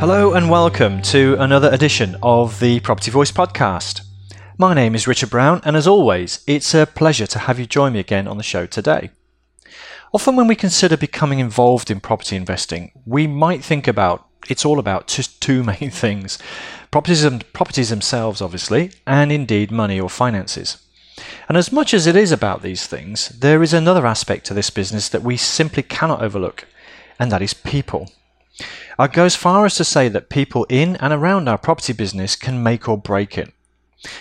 Hello and welcome to another edition of the Property Voice podcast. My name is Richard Brown, and as always, it's a pleasure to have you join me again on the show today. Often, when we consider becoming involved in property investing, we might think about it's all about just two main things properties, and properties themselves, obviously, and indeed money or finances. And as much as it is about these things, there is another aspect to this business that we simply cannot overlook, and that is people. I go as far as to say that people in and around our property business can make or break it.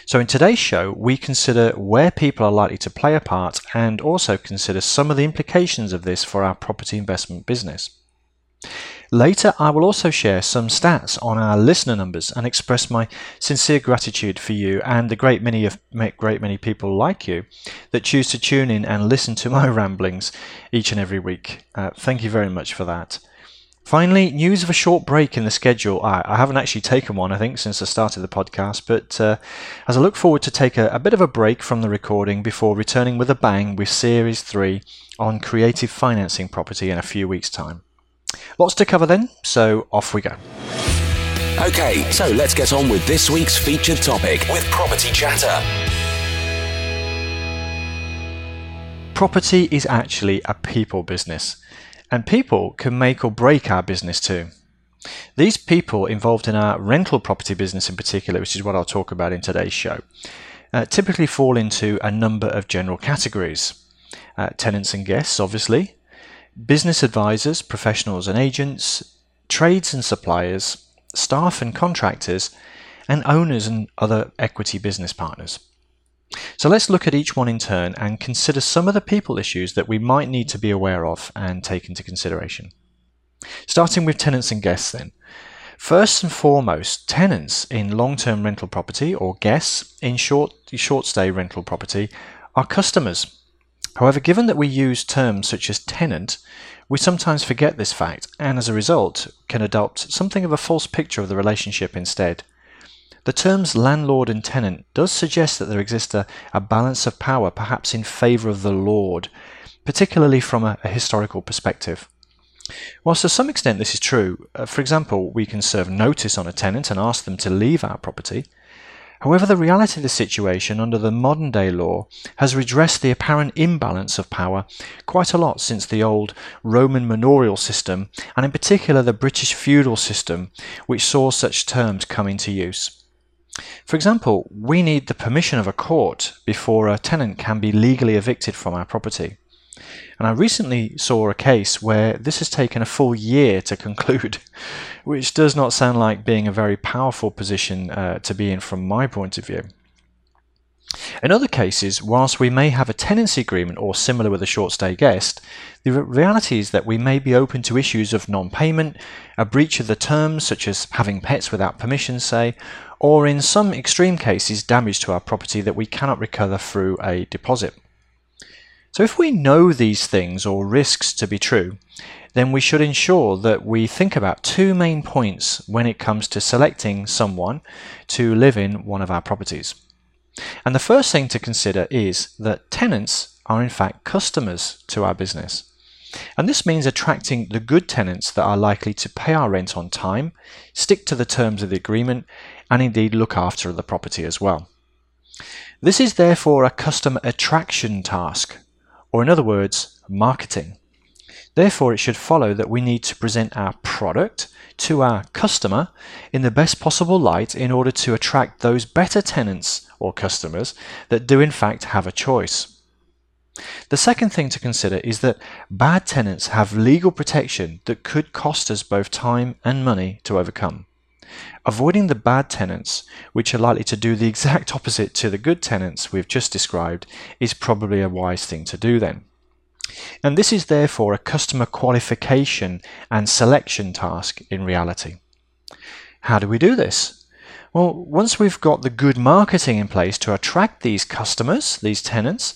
So, in today's show, we consider where people are likely to play a part and also consider some of the implications of this for our property investment business. Later, I will also share some stats on our listener numbers and express my sincere gratitude for you and the great many of great many people like you that choose to tune in and listen to my ramblings each and every week. Uh, thank you very much for that. Finally, news of a short break in the schedule. I, I haven't actually taken one, I think, since I started the podcast, but uh, as I look forward to take a, a bit of a break from the recording before returning with a bang with Series 3 on creative financing property in a few weeks' time. Lots to cover then, so off we go. Okay, so let's get on with this week's featured topic with Property Chatter. Property is actually a people business. And people can make or break our business too. These people involved in our rental property business in particular, which is what I'll talk about in today's show, uh, typically fall into a number of general categories. Uh, tenants and guests, obviously, business advisors, professionals and agents, trades and suppliers, staff and contractors, and owners and other equity business partners. So let's look at each one in turn and consider some of the people issues that we might need to be aware of and take into consideration. Starting with tenants and guests then. First and foremost, tenants in long-term rental property or guests in short short stay rental property are customers. However, given that we use terms such as tenant, we sometimes forget this fact and as a result can adopt something of a false picture of the relationship instead. The terms landlord and tenant does suggest that there exists a, a balance of power, perhaps in favour of the lord, particularly from a, a, historical perspective. Whilst to some extent this is true, uh, for example, we can serve notice on a tenant and ask them to leave our property. However, the reality of the situation under the modern day law has redressed the apparent imbalance of power quite a lot since the old Roman manorial system, and in particular the British feudal system, which saw such terms come into use. For example, we need the permission of a court before a tenant can be legally evicted from our property. And I recently saw a case where this has taken a full year to conclude, which does not sound like being a very powerful position uh, to be in from my point of view. In other cases, whilst we may have a tenancy agreement or similar with a short stay guest, the reality is that we may be open to issues of non payment, a breach of the terms, such as having pets without permission, say, or in some extreme cases, damage to our property that we cannot recover through a deposit. So, if we know these things or risks to be true, then we should ensure that we think about two main points when it comes to selecting someone to live in one of our properties. And the first thing to consider is that tenants are in fact customers to our business. And this means attracting the good tenants that are likely to pay our rent on time, stick to the terms of the agreement, and indeed look after the property as well. This is therefore a customer attraction task, or in other words, marketing. Therefore, it should follow that we need to present our product to our customer in the best possible light in order to attract those better tenants or customers that do in fact have a choice. The second thing to consider is that bad tenants have legal protection that could cost us both time and money to overcome. Avoiding the bad tenants, which are likely to do the exact opposite to the good tenants we've just described, is probably a wise thing to do then. And this is therefore a customer qualification and selection task in reality. How do we do this? Well, once we've got the good marketing in place to attract these customers, these tenants,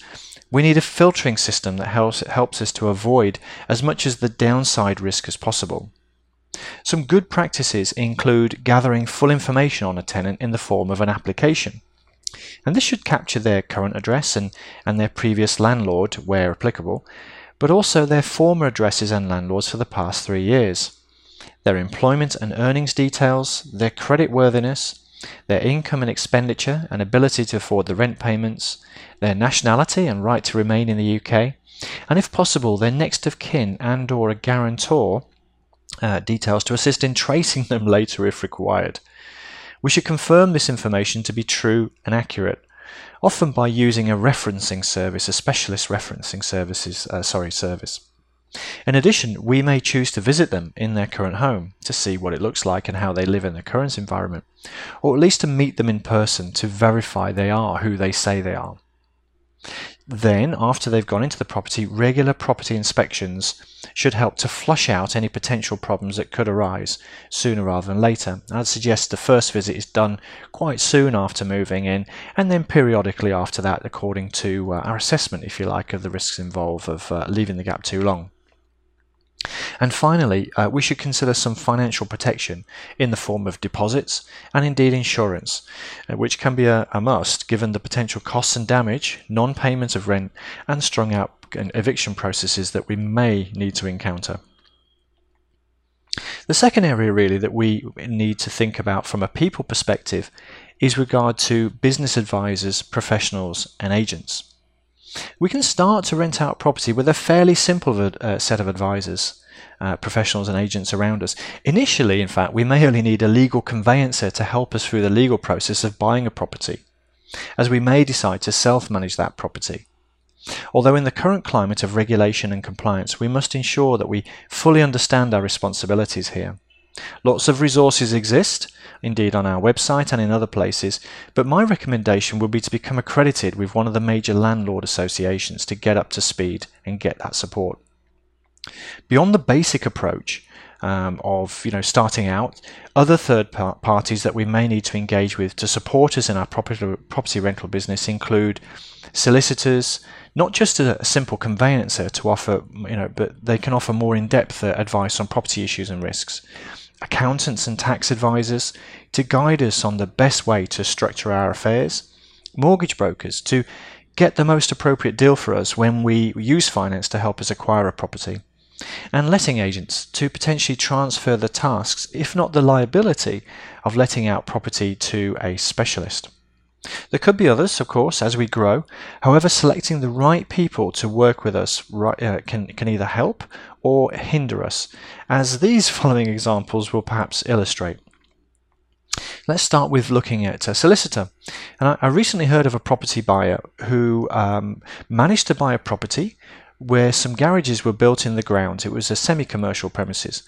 we need a filtering system that helps, helps us to avoid as much as the downside risk as possible. Some good practices include gathering full information on a tenant in the form of an application. And this should capture their current address and, and their previous landlord, where applicable, but also their former addresses and landlords for the past three years, their employment and earnings details, their credit worthiness, their income and expenditure and ability to afford the rent payments, their nationality and right to remain in the UK, and if possible, their next of kin and or a guarantor uh, details to assist in tracing them later if required. We should confirm this information to be true and accurate, often by using a referencing service, a specialist referencing services, uh, sorry, service. In addition, we may choose to visit them in their current home to see what it looks like and how they live in their current environment, or at least to meet them in person to verify they are who they say they are. Then, after they've gone into the property, regular property inspections should help to flush out any potential problems that could arise sooner rather than later. I'd suggest the first visit is done quite soon after moving in, and then periodically after that, according to uh, our assessment, if you like, of the risks involved of uh, leaving the gap too long. And finally, uh, we should consider some financial protection in the form of deposits and indeed insurance, uh, which can be a, a, must given the potential costs and damage, non payment of rent, and strung out eviction processes that we may need to encounter. The second area, really, that we need to think about from a people perspective is regard to business advisors, professionals, and agents. We can start to rent out property with a fairly simple uh, set of advisors, uh, professionals, and agents around us. Initially, in fact, we may only need a legal conveyancer to help us through the legal process of buying a property, as we may decide to self manage that property. Although in the current climate of regulation and compliance, we must ensure that we fully understand our responsibilities here. Lots of resources exist, indeed on our website and in other places, but my recommendation would be to become accredited with one of the major landlord associations to get up to speed and get that support. Beyond the basic approach um, of you know starting out, other third par- parties that we may need to engage with to support us in our property, property rental business include solicitors, not just a, simple conveyancer to offer, you know, but they can offer more in-depth uh, advice on property issues and risks accountants and tax advisors to guide us on the best way to structure our affairs, mortgage brokers to get the most appropriate deal for us when we use finance to help us acquire a property, and letting agents to potentially transfer the tasks, if not the liability, of letting out property to a specialist. There could be others, of course, as we grow. However, selecting the right people to work with us uh, can, can either help or hinder us, as these following examples will perhaps illustrate. Let's start with looking at a solicitor. And I, I recently heard of a property buyer who um, managed to buy a property where some garages were built in the ground. It was a semi commercial premises.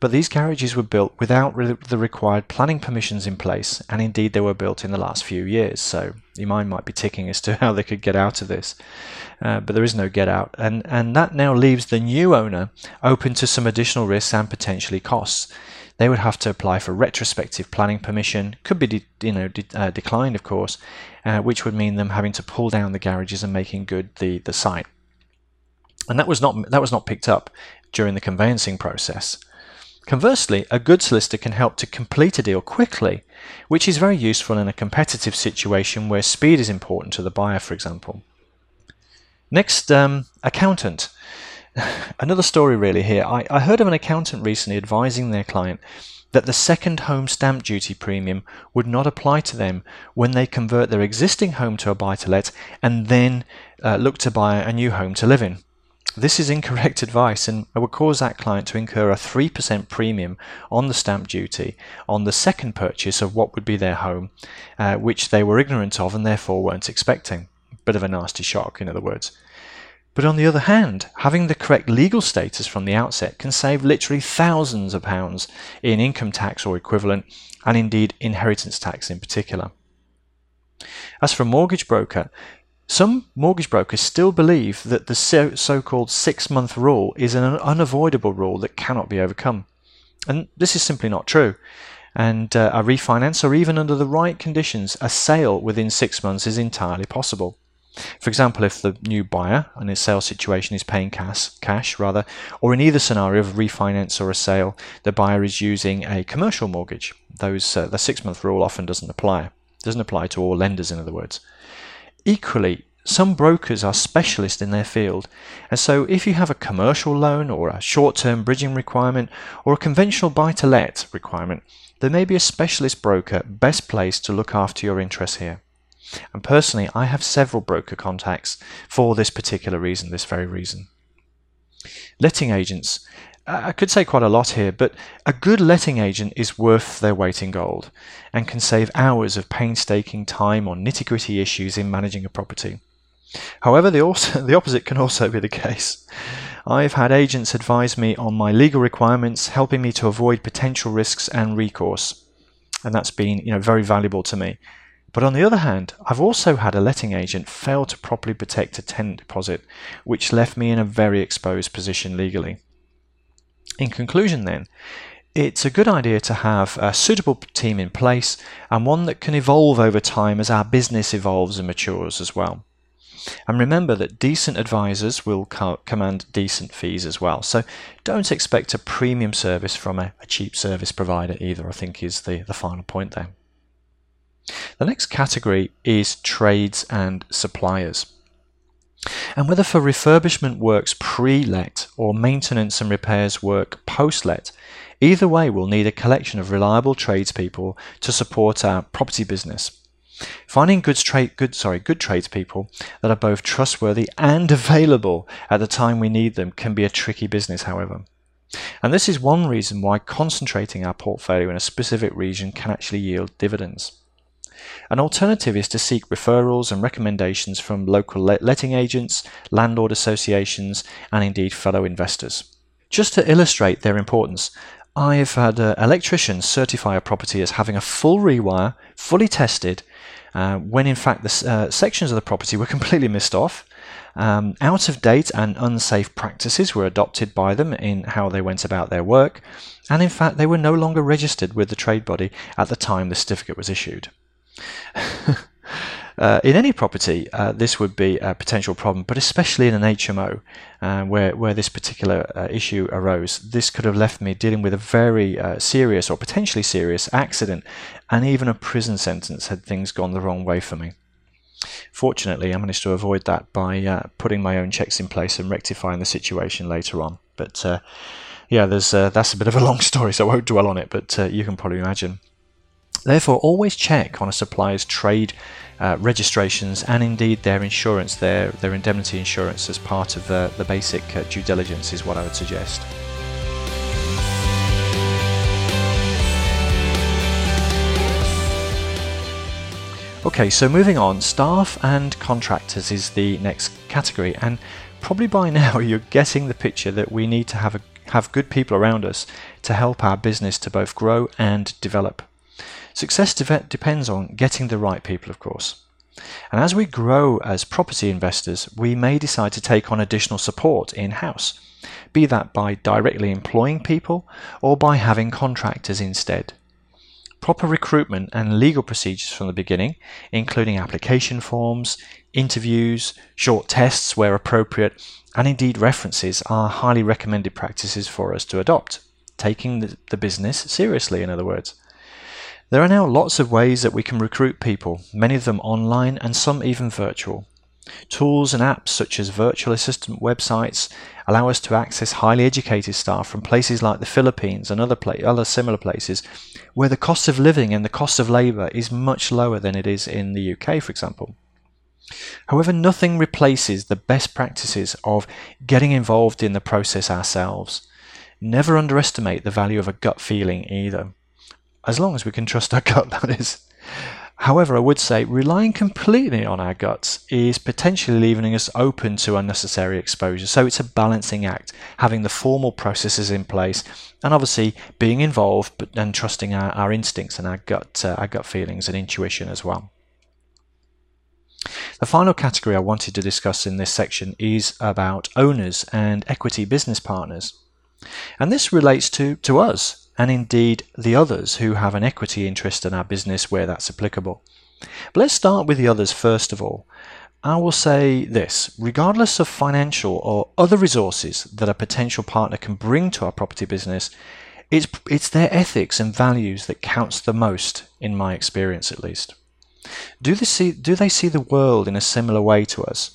But these garages were built without re- the required planning permissions in place, and indeed they were built in the last few years. So your mind might be ticking as to how they could get out of this, uh, but there is no get out, and and that now leaves the new owner open to some additional risks and potentially costs. They would have to apply for retrospective planning permission, could be you know de- uh, declined, of course, uh, which would mean them having to pull down the garages and making good the the site. And that was not that was not picked up during the conveyancing process. Conversely, a good solicitor can help to complete a deal quickly, which is very useful in a competitive situation where speed is important to the buyer, for example. Next, um, accountant. Another story, really, here. I, I heard of an accountant recently advising their client that the second home stamp duty premium would not apply to them when they convert their existing home to a buy to let and then uh, look to buy a new home to live in. This is incorrect advice and would cause that client to incur a 3% premium on the stamp duty on the second purchase of what would be their home, uh, which they were ignorant of and therefore weren't expecting. Bit of a nasty shock, in other words. But on the other hand, having the correct legal status from the outset can save literally thousands of pounds in income tax or equivalent, and indeed inheritance tax in particular. As for mortgage broker, some mortgage brokers still believe that the so called six month rule is an unavoidable rule that cannot be overcome. And this is simply not true. and uh, a refinance, or even under the right conditions, a sale within six months is entirely possible. For example, if the new buyer in a sale situation is paying cash, cash rather, or in either scenario of refinance or a sale, the buyer is using a commercial mortgage. Those uh, the six-month rule often doesn't apply. Doesn't apply to all lenders, in other words. Equally, some brokers are specialists in their field, and so if you have a commercial loan or a short-term bridging requirement or a conventional buy-to-let requirement, there may be a specialist broker best placed to look after your interests here. And personally, I have several broker contacts for this particular reason, this very reason. Letting agents. I could say quite a lot here, but a good letting agent is worth their weight in gold and can save hours of painstaking time on nitty gritty issues in managing a property. However, the, also, the opposite can also be the case. I've had agents advise me on my legal requirements, helping me to avoid potential risks and recourse. And that's been you know, very valuable to me. But on the other hand, I've also had a letting agent fail to properly protect a tenant deposit, which left me in a very exposed position legally. In conclusion, then, it's a good idea to have a suitable team in place and one that can evolve over time as our business evolves and matures as well. And remember that decent advisors will co- command decent fees as well. So don't expect a premium service from a, a cheap service provider either, I think is the, the final point there. The next category is trades and suppliers. And whether for refurbishment works pre let or maintenance and repairs work post let, either way we'll need a collection of reliable tradespeople to support our property business. Finding good, sorry, good tradespeople that are both trustworthy and available at the time we need them can be a tricky business, however. And this is one reason why concentrating our portfolio in a specific region can actually yield dividends. An alternative is to seek referrals and recommendations from local letting agents, landlord associations, and indeed fellow investors. Just to illustrate their importance, I've had uh, electricians certify a property as having a full rewire, fully tested, uh, when in fact the uh, sections of the property were completely missed off. Um, out of date and unsafe practices were adopted by them in how they went about their work, and in fact, they were no longer registered with the trade body at the time the certificate was issued. Uh, in any property, uh, this would be a potential problem, but especially in an HMO, uh, where where this particular uh, issue arose, this could have left me dealing with a very uh, serious or potentially serious accident, and even a prison sentence had things gone the wrong way for me. Fortunately, I managed to avoid that by uh, putting my own checks in place and rectifying the situation later on. But yeah, there's that's a bit of a long story, so I won't dwell on it. But you can probably imagine. Therefore, always check on a supplier's trade uh, registrations and indeed their insurance, their, their indemnity insurance as part of the, the basic uh, due diligence is what I would suggest. Okay, so moving on, staff and contractors is the next category, and probably by now you're getting the picture that we need to have a, have good people around us to help our business to both grow and develop. Success de- depends on getting the right people, of course. And as we grow as property investors, we may decide to take on additional support in house, be that by directly employing people or by having contractors instead. Proper recruitment and legal procedures from the beginning, including application forms, interviews, short tests where appropriate, and indeed references, are highly recommended practices for us to adopt, taking the, the business seriously, in other words. There are now lots of ways that we can recruit people, many of them online and some even virtual. Tools and apps such as virtual assistant websites allow us to access highly educated staff from places like the Philippines and other, pla- other similar places where the cost of living and the cost of labour is much lower than it is in the UK, for example. However, nothing replaces the best practices of getting involved in the process ourselves. Never underestimate the value of a gut feeling either as long as we can trust our gut, that is. However, I would say relying completely on our guts is potentially leaving us open to unnecessary exposure. So it's a balancing act, having the formal processes in place, and obviously being involved, but and trusting our, our instincts and our gut, uh, our gut feelings and intuition as well. The final category I wanted to discuss in this section is about owners and equity business partners. And this relates to, to us and indeed the others who have an equity interest in our business where that's applicable. But let's start with the others first of all. I will say this regardless of financial or other resources that a potential partner can bring to our property business, it's, it's their ethics and values that counts the most, in my experience at least. Do they, see, do they see the world in a similar way to us?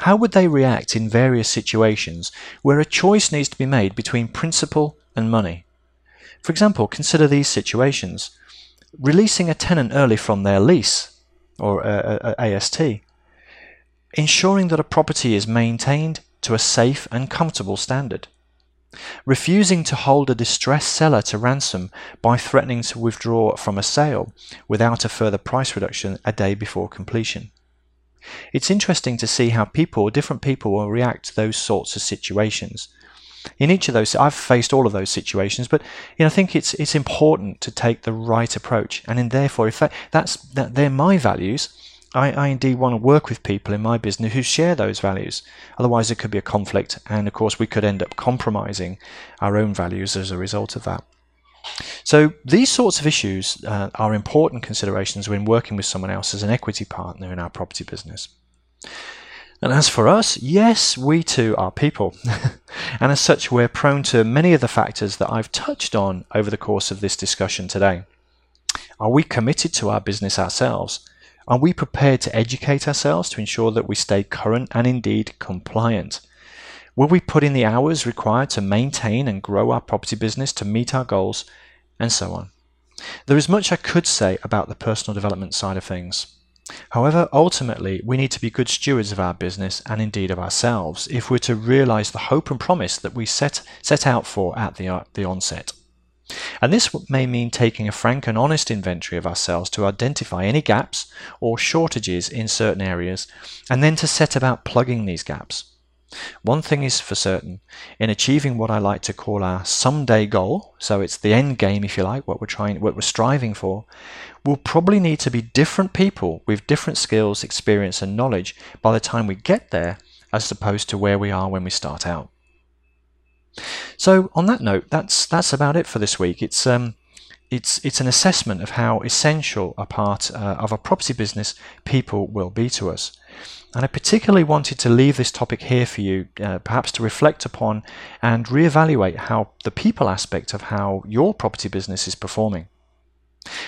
How would they react in various situations where a choice needs to be made between principle and money? For example, consider these situations. Releasing a tenant early from their lease, or uh, uh, uh, a, a, a AST, ensuring that a property is maintained to a safe and comfortable standard, refusing to hold a distressed seller to ransom by threatening to withdraw from a sale without a further price reduction a day before completion. It's interesting to see how people, different people, will react to those sorts of situations. In each of those, I've faced all of those situations, but you know, I think it's it's important to take the right approach, and in therefore, if that, that's that they're my values, I, I indeed want to work with people in my business who share those values. Otherwise, there could be a conflict, and of course, we could end up compromising our own values as a result of that. So these sorts of issues uh, are important considerations when working with someone else as an equity partner in our property business. And as for us, yes, we too are people. and as such, we're prone to many of the factors that I've touched on over the course of this discussion today. Are we committed to our business ourselves? Are we prepared to educate ourselves to ensure that we stay current and indeed compliant? Will we put in the hours required to maintain and grow our property business to meet our goals, and so on? There is much I could say about the personal development side of things. However, ultimately, we need to be good stewards of our business and indeed of ourselves if we're to realize the hope and promise that we set, set out for at the, uh, the onset. And this may mean taking a frank and honest inventory of ourselves to identify any gaps or shortages in certain areas, and then to set about plugging these gaps. One thing is for certain in achieving what I like to call our someday goal, so it's the end game, if you like, what we're trying, what we're striving for, we'll probably need to be different people with different skills, experience, and knowledge by the time we get there, as opposed to where we are when we start out. So, on that note, that's that's about it for this week. It's um, it's it's an assessment of how essential a part uh, of a property business people will be to us. And I particularly wanted to leave this topic here for you, uh, perhaps to reflect upon and reevaluate how the people aspect of how your property business is performing.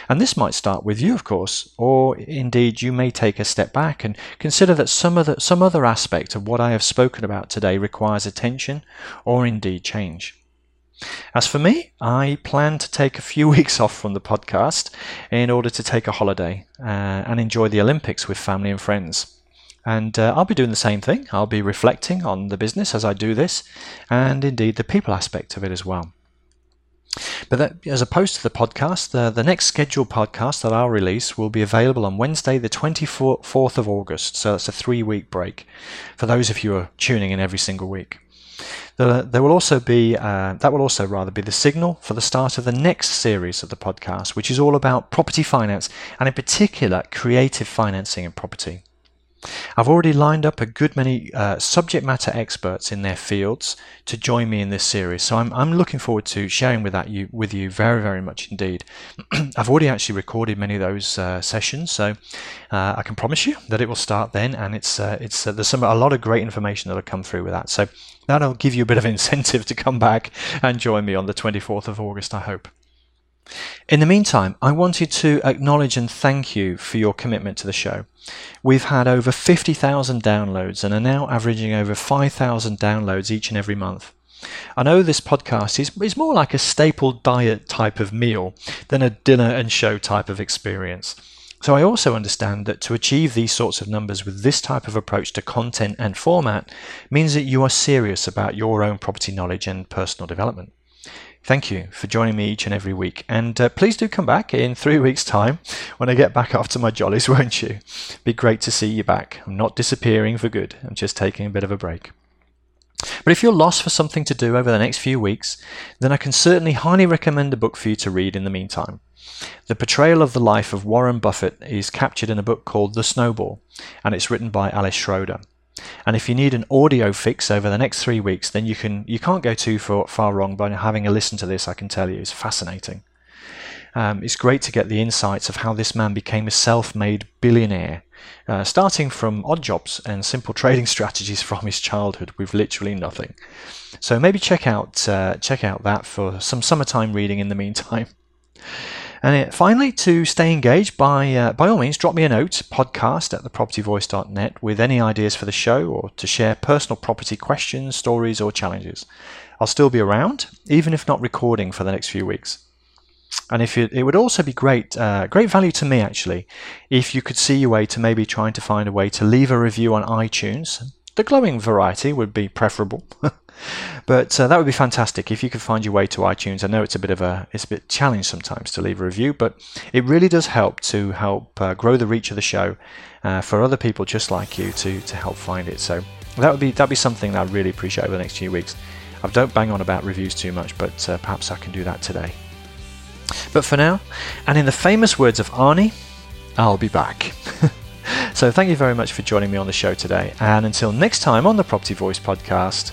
And this might start with you, of course, or indeed you may take a step back and consider that some other, some other aspect of what I have spoken about today requires attention or indeed change. As for me, I plan to take a few weeks off from the podcast in order to take a holiday uh, and enjoy the Olympics with family and friends. And uh, I'll be doing the same thing. I'll be reflecting on the business as I do this, and indeed the people aspect of it as well. But that, as opposed to the podcast, the, the next scheduled podcast that I'll release will be available on Wednesday, the 24th of August. So that's a three week break for those of you who are tuning in every single week. There, will also be uh, that will also rather be the signal for the start of the next series of the podcast, which is all about property finance and in particular creative financing in property. I've already lined up a good many uh, subject matter experts in their fields to join me in this series, so I'm, I'm looking forward to sharing with that you with you very very much indeed. I've already actually recorded many of those uh, sessions, so uh, I can promise you that it will start then, and it's uh, it's uh, there's some a lot of great information that'll come through with that. So that'll give you a bit of incentive to come back and join me on the 24th of August. I hope. In the meantime, I wanted to acknowledge and thank you for your commitment to the show. We've had over 50,000 downloads and are now averaging over 5,000 downloads each and every month. I know this podcast is, is more like a staple diet type of meal than a dinner and show type of experience. So I also understand that to achieve these sorts of numbers with this type of approach to content and format means that you are serious about your own property knowledge and personal development. Thank you for joining me each and every week. And uh, please do come back in three weeks' time when I get back after my jollies, won't you? Be great to see you back. I'm not disappearing for good, I'm just taking a bit of a break. But if you're lost for something to do over the next few weeks, then I can certainly highly recommend a book for you to read in the meantime. The portrayal of the life of Warren Buffett is captured in a book called The Snowball, and it's written by Alice Schroeder. And if you need an audio fix over the next three weeks, then you can you can't go too far, far wrong by having a listen to this. I can tell you, it's fascinating. Um, it's great to get the insights of how this man became a self-made billionaire, uh, starting from odd jobs and simple trading strategies from his childhood with literally nothing. So maybe check out uh, check out that for some summertime reading in the meantime. And uh, finally, to stay engaged, by uh, by all means, drop me a note, podcast at thepropertyvoice.net, with any ideas for the show or to share personal property questions, stories, or challenges. I'll still be around, even if not recording for the next few weeks. And if it, it would also be great, uh, great value to me actually, if you could see your way to maybe trying to find a way to leave a review on iTunes. The glowing variety would be preferable. But uh, that would be fantastic if you could find your way to iTunes. I know it's a bit of a it's a bit challenge sometimes to leave a review, but it really does help to help uh, grow the reach of the show uh, for other people just like you to to help find it. So that would be that'd be something that I'd really appreciate over the next few weeks. I don't bang on about reviews too much, but uh, perhaps I can do that today. But for now, and in the famous words of Arnie, I'll be back. so thank you very much for joining me on the show today, and until next time on the Property Voice podcast,